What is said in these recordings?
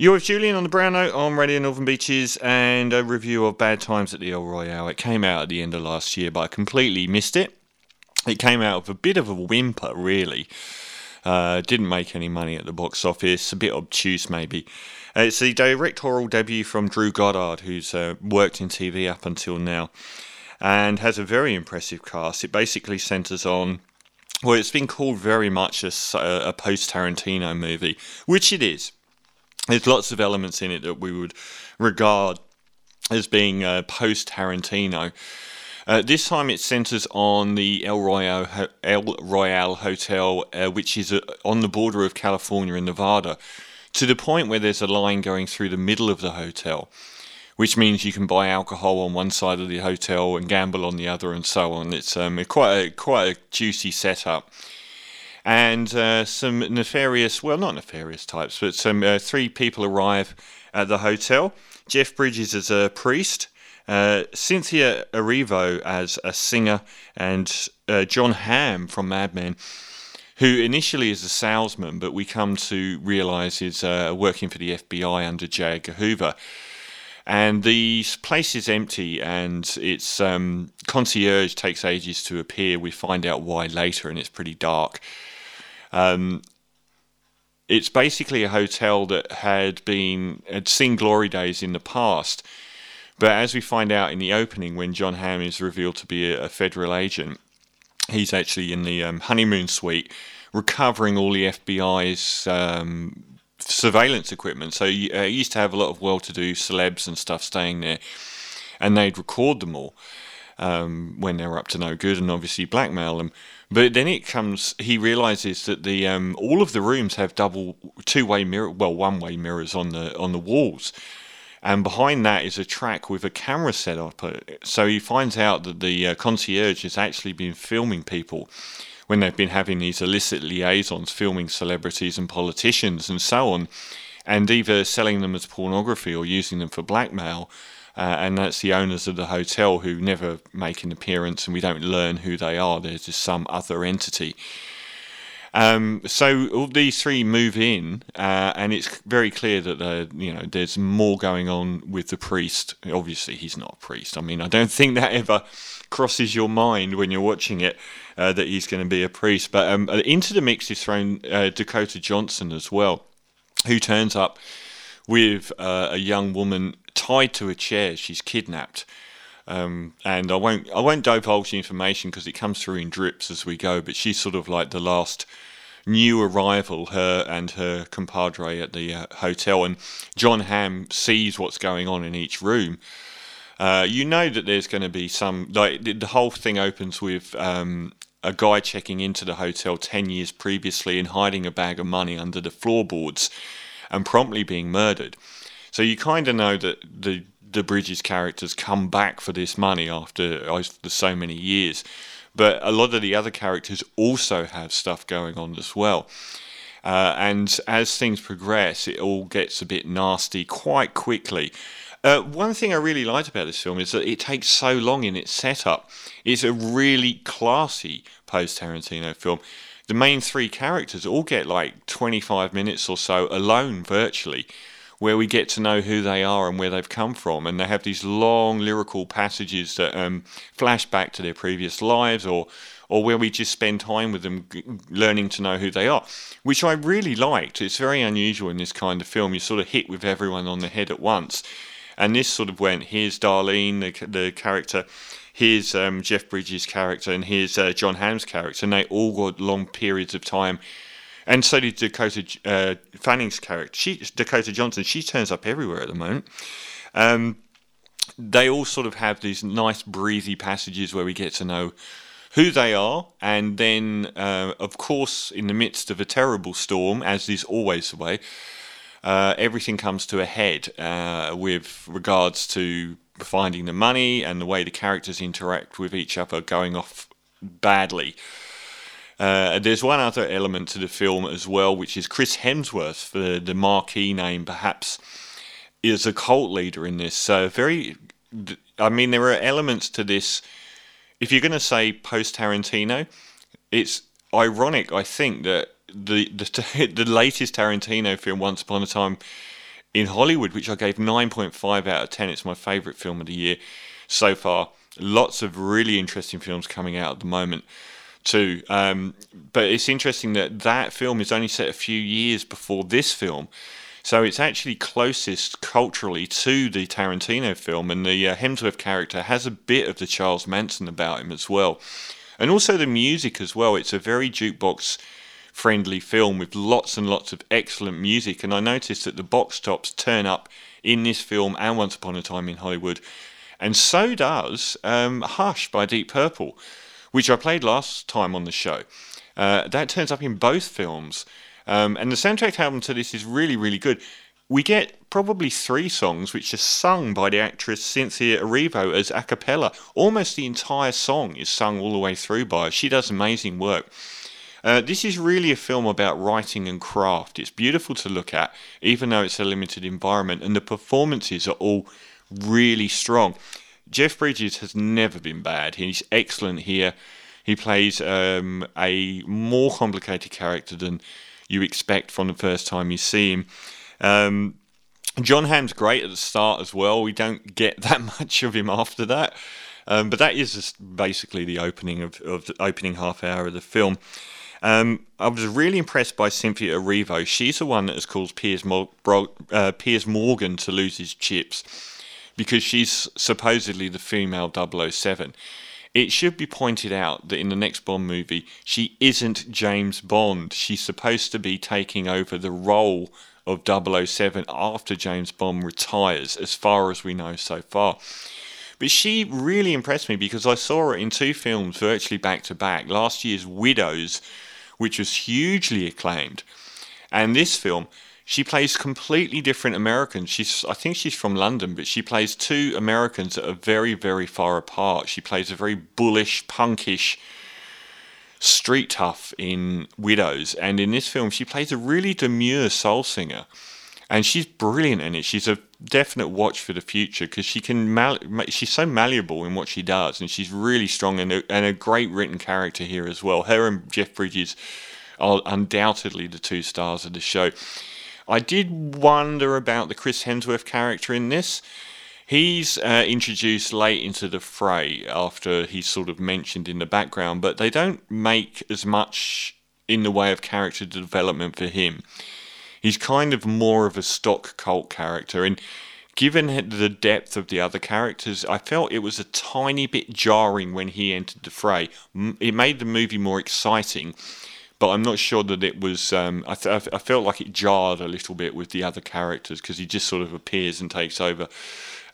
You're with Julian on the Brown Note on Radio Northern Beaches and a review of Bad Times at the El Royale. It came out at the end of last year, but I completely missed it. It came out with a bit of a whimper, really. Uh, didn't make any money at the box office, a bit obtuse maybe. Uh, it's the directorial debut from Drew Goddard, who's uh, worked in TV up until now, and has a very impressive cast. It basically centres on, well, it's been called very much a, a post Tarantino movie, which it is. There's lots of elements in it that we would regard as being uh, post Tarantino. Uh, this time it centres on the El Royale, El Royale Hotel, uh, which is uh, on the border of California and Nevada, to the point where there's a line going through the middle of the hotel, which means you can buy alcohol on one side of the hotel and gamble on the other, and so on. It's um, quite a, quite a juicy setup. And uh, some nefarious, well, not nefarious types, but some uh, three people arrive at the hotel. Jeff Bridges as a priest, uh, Cynthia Erivo as a singer, and uh, Jon Hamm from Mad Men, who initially is a salesman, but we come to realise is uh, working for the FBI under J. Edgar Hoover. And the place is empty, and its um, concierge takes ages to appear. We find out why later, and it's pretty dark. Um, it's basically a hotel that had been had seen glory days in the past but as we find out in the opening, when Jon Hamm is revealed to be a, a federal agent, he's actually in the um, honeymoon suite recovering all the FBI's um, surveillance equipment. So uh, used to have a lot of well-to-do celebs and stuff staying there, and they'd record them all um, when they were up to no good, and obviously blackmail them. But then it comes, he realizes that the um, all of the rooms have double two-way mirror, well, one-way mirrors on the on the walls and behind that is a track with a camera set up. So he finds out that the uh, concierge has actually been filming people when they've been having these illicit liaisons, filming celebrities and politicians and so on, and either selling them as pornography or using them for blackmail. Uh, and that's the owners of the hotel who never make an appearance, and we don't learn who they are. They're just some other entity. Um, so all these three move in, uh, and it's very clear that you know there's more going on with the priest. Obviously, he's not a priest. I mean, I don't think that ever crosses your mind when you're watching it uh, that he's going to be a priest. But um, uh, into the mix is thrown uh, Dakota Johnson as well, who turns up with uh, a young woman tied to a chair. She's kidnapped. Um, and I won't I won't divulge the information because it comes through in drips as we go. But she's sort of like the last new arrival, her and her compadre at the uh, hotel, and Jon Hamm sees what's going on in each room. Uh, you know that there's going to be some like the, the whole thing opens with um, a guy checking into the hotel ten years previously and hiding a bag of money under the floorboards, and promptly being murdered. So you kind of know that the the Bridges characters come back for this money after, after so many years. But a lot of the other characters also have stuff going on as well. Uh, and as things progress, it all gets a bit nasty quite quickly. Uh, one thing I really liked about this film is that it takes so long in its setup. It's a really classy post Tarantino film. The main three characters all get like 25 minutes or so alone virtually where we get to know who they are and where they've come from. And they have these long lyrical passages that um, flash back to their previous lives or or where we just spend time with them learning to know who they are, which I really liked. It's very unusual in this kind of film. You sort of hit with everyone on the head at once. And this sort of went here's Darlene, the, the character, here's um, Jeff Bridges' character, and here's uh, Jon Hamm's character. And they all got long periods of time and so did Dakota uh, Fanning's character. She, Dakota Johnson, she turns up everywhere at the moment. Um, they all sort of have these nice breezy passages where we get to know who they are, and then, uh, of course, in the midst of a terrible storm, as is always the way, uh, everything comes to a head uh, with regards to finding the money and the way the characters interact with each other going off badly. Uh, there's one other element to the film as well, which is Chris Hemsworth, the, the marquee name, perhaps, is a cult leader in this. So, very, I mean, there are elements to this. If you're going to say post Tarantino, it's ironic, I think, that the, the the latest Tarantino film, Once Upon a Time in Hollywood, which I gave 9.5 out of 10. It's my favourite film of the year so far. Lots of really interesting films coming out at the moment too. Um, but it's interesting that that film is only set a few years before this film. So it's actually closest culturally to the Tarantino film, and the uh, Hemsworth character has a bit of the Charles Manson about him as well. And also the music as well. It's a very jukebox friendly film with lots and lots of excellent music. And I noticed that the box tops turn up in this film and Once Upon a Time in Hollywood. And so does um, Hush by Deep Purple, which I played last time on the show. Uh, that turns up in both films. Um, and the soundtrack album to this is really, really good. We get probably three songs which are sung by the actress Cynthia Erivo as a cappella. Almost the entire song is sung all the way through by her. She does amazing work. Uh, this is really a film about writing and craft. It's beautiful to look at, even though it's a limited environment, and the performances are all really strong. Jeff Bridges has never been bad. He's excellent here. He plays um, a more complicated character than you expect from the first time you see him. Um, Jon Hamm's great at the start as well. We don't get that much of him after that. Um, but that is basically the opening of, of the opening half hour of the film. Um, I was really impressed by Cynthia Erivo. She's the one that has caused Piers, Mo- Bro- uh, Piers Morgan to lose his chips because she's supposedly the female 007. It should be pointed out that in the next Bond movie, she isn't James Bond. She's supposed to be taking over the role of 007 after James Bond retires, as far as we know so far. But she really impressed me because I saw her in two films virtually back to back. Last year's Widows, which was hugely acclaimed, and this film, she plays completely different Americans. She's, I think she's from London, but she plays two Americans that are very, very far apart. She plays a very bullish, punkish, street tough in Widows, and in this film, she plays a really demure soul singer and she's brilliant in it. She's a definite watch for the future because she can mal- she's so malleable in what she does, and she's really strong and a, and a great written character here as well. Her and Jeff Bridges are undoubtedly the two stars of the show. I did wonder about the Chris Hemsworth character in this. He's uh, introduced late into the fray after he's sort of mentioned in the background, but they don't make as much in the way of character development for him he's kind of more of a stock cult character. And given the depth of the other characters, I felt it was a tiny bit jarring when he entered the fray. It made the movie more exciting, but I'm not sure that it was. Um, I, th- I felt like it jarred a little bit with the other characters because he just sort of appears and takes over.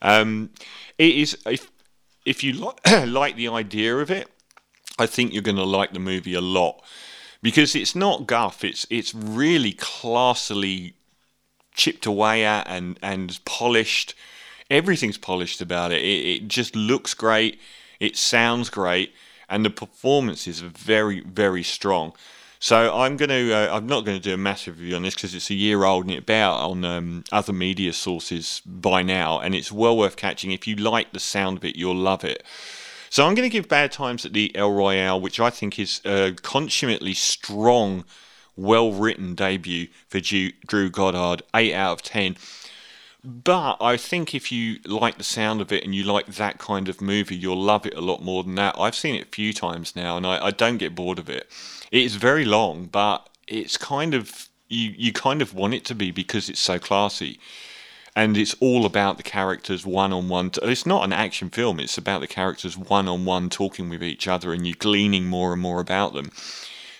Um, it is if if you li- like the idea of it, I think you're going to like the movie a lot because it's not guff. It's it's really classily chipped away at and and polished. Everything's polished about it. It, it just looks great. It sounds great, and the performances are very very strong. So I'm going to. Uh, I'm not going to do a massive review on this because it's a year old and it's out on um, other media sources by now, and it's well worth catching. If you like the sound of it, you'll love it. So I'm going to give Bad Times at the El Royale, which I think is a consummately strong, well written debut for Drew Goddard, 8 out of 10. But I think if you like the sound of it and you like that kind of movie, you'll love it a lot more than that. I've seen it a few times now and I, I don't get bored of it. It is very long, but it's kind of you, you kind of want it to be because it's so classy and it's all about the characters one on one. It's not an action film, it's about the characters one on one talking with each other and you gleaning more and more about them.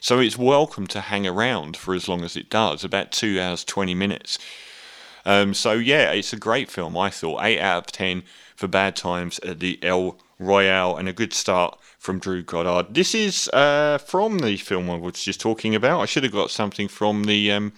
So it's welcome to hang around for as long as it does, about two hours, 20 minutes. Um, so yeah, it's a great film, I thought. 8 out of 10 for Bad Times at the El Royale and a good start from Drew Goddard. This is uh, from the film I was just talking about. I should have got something from the. Um,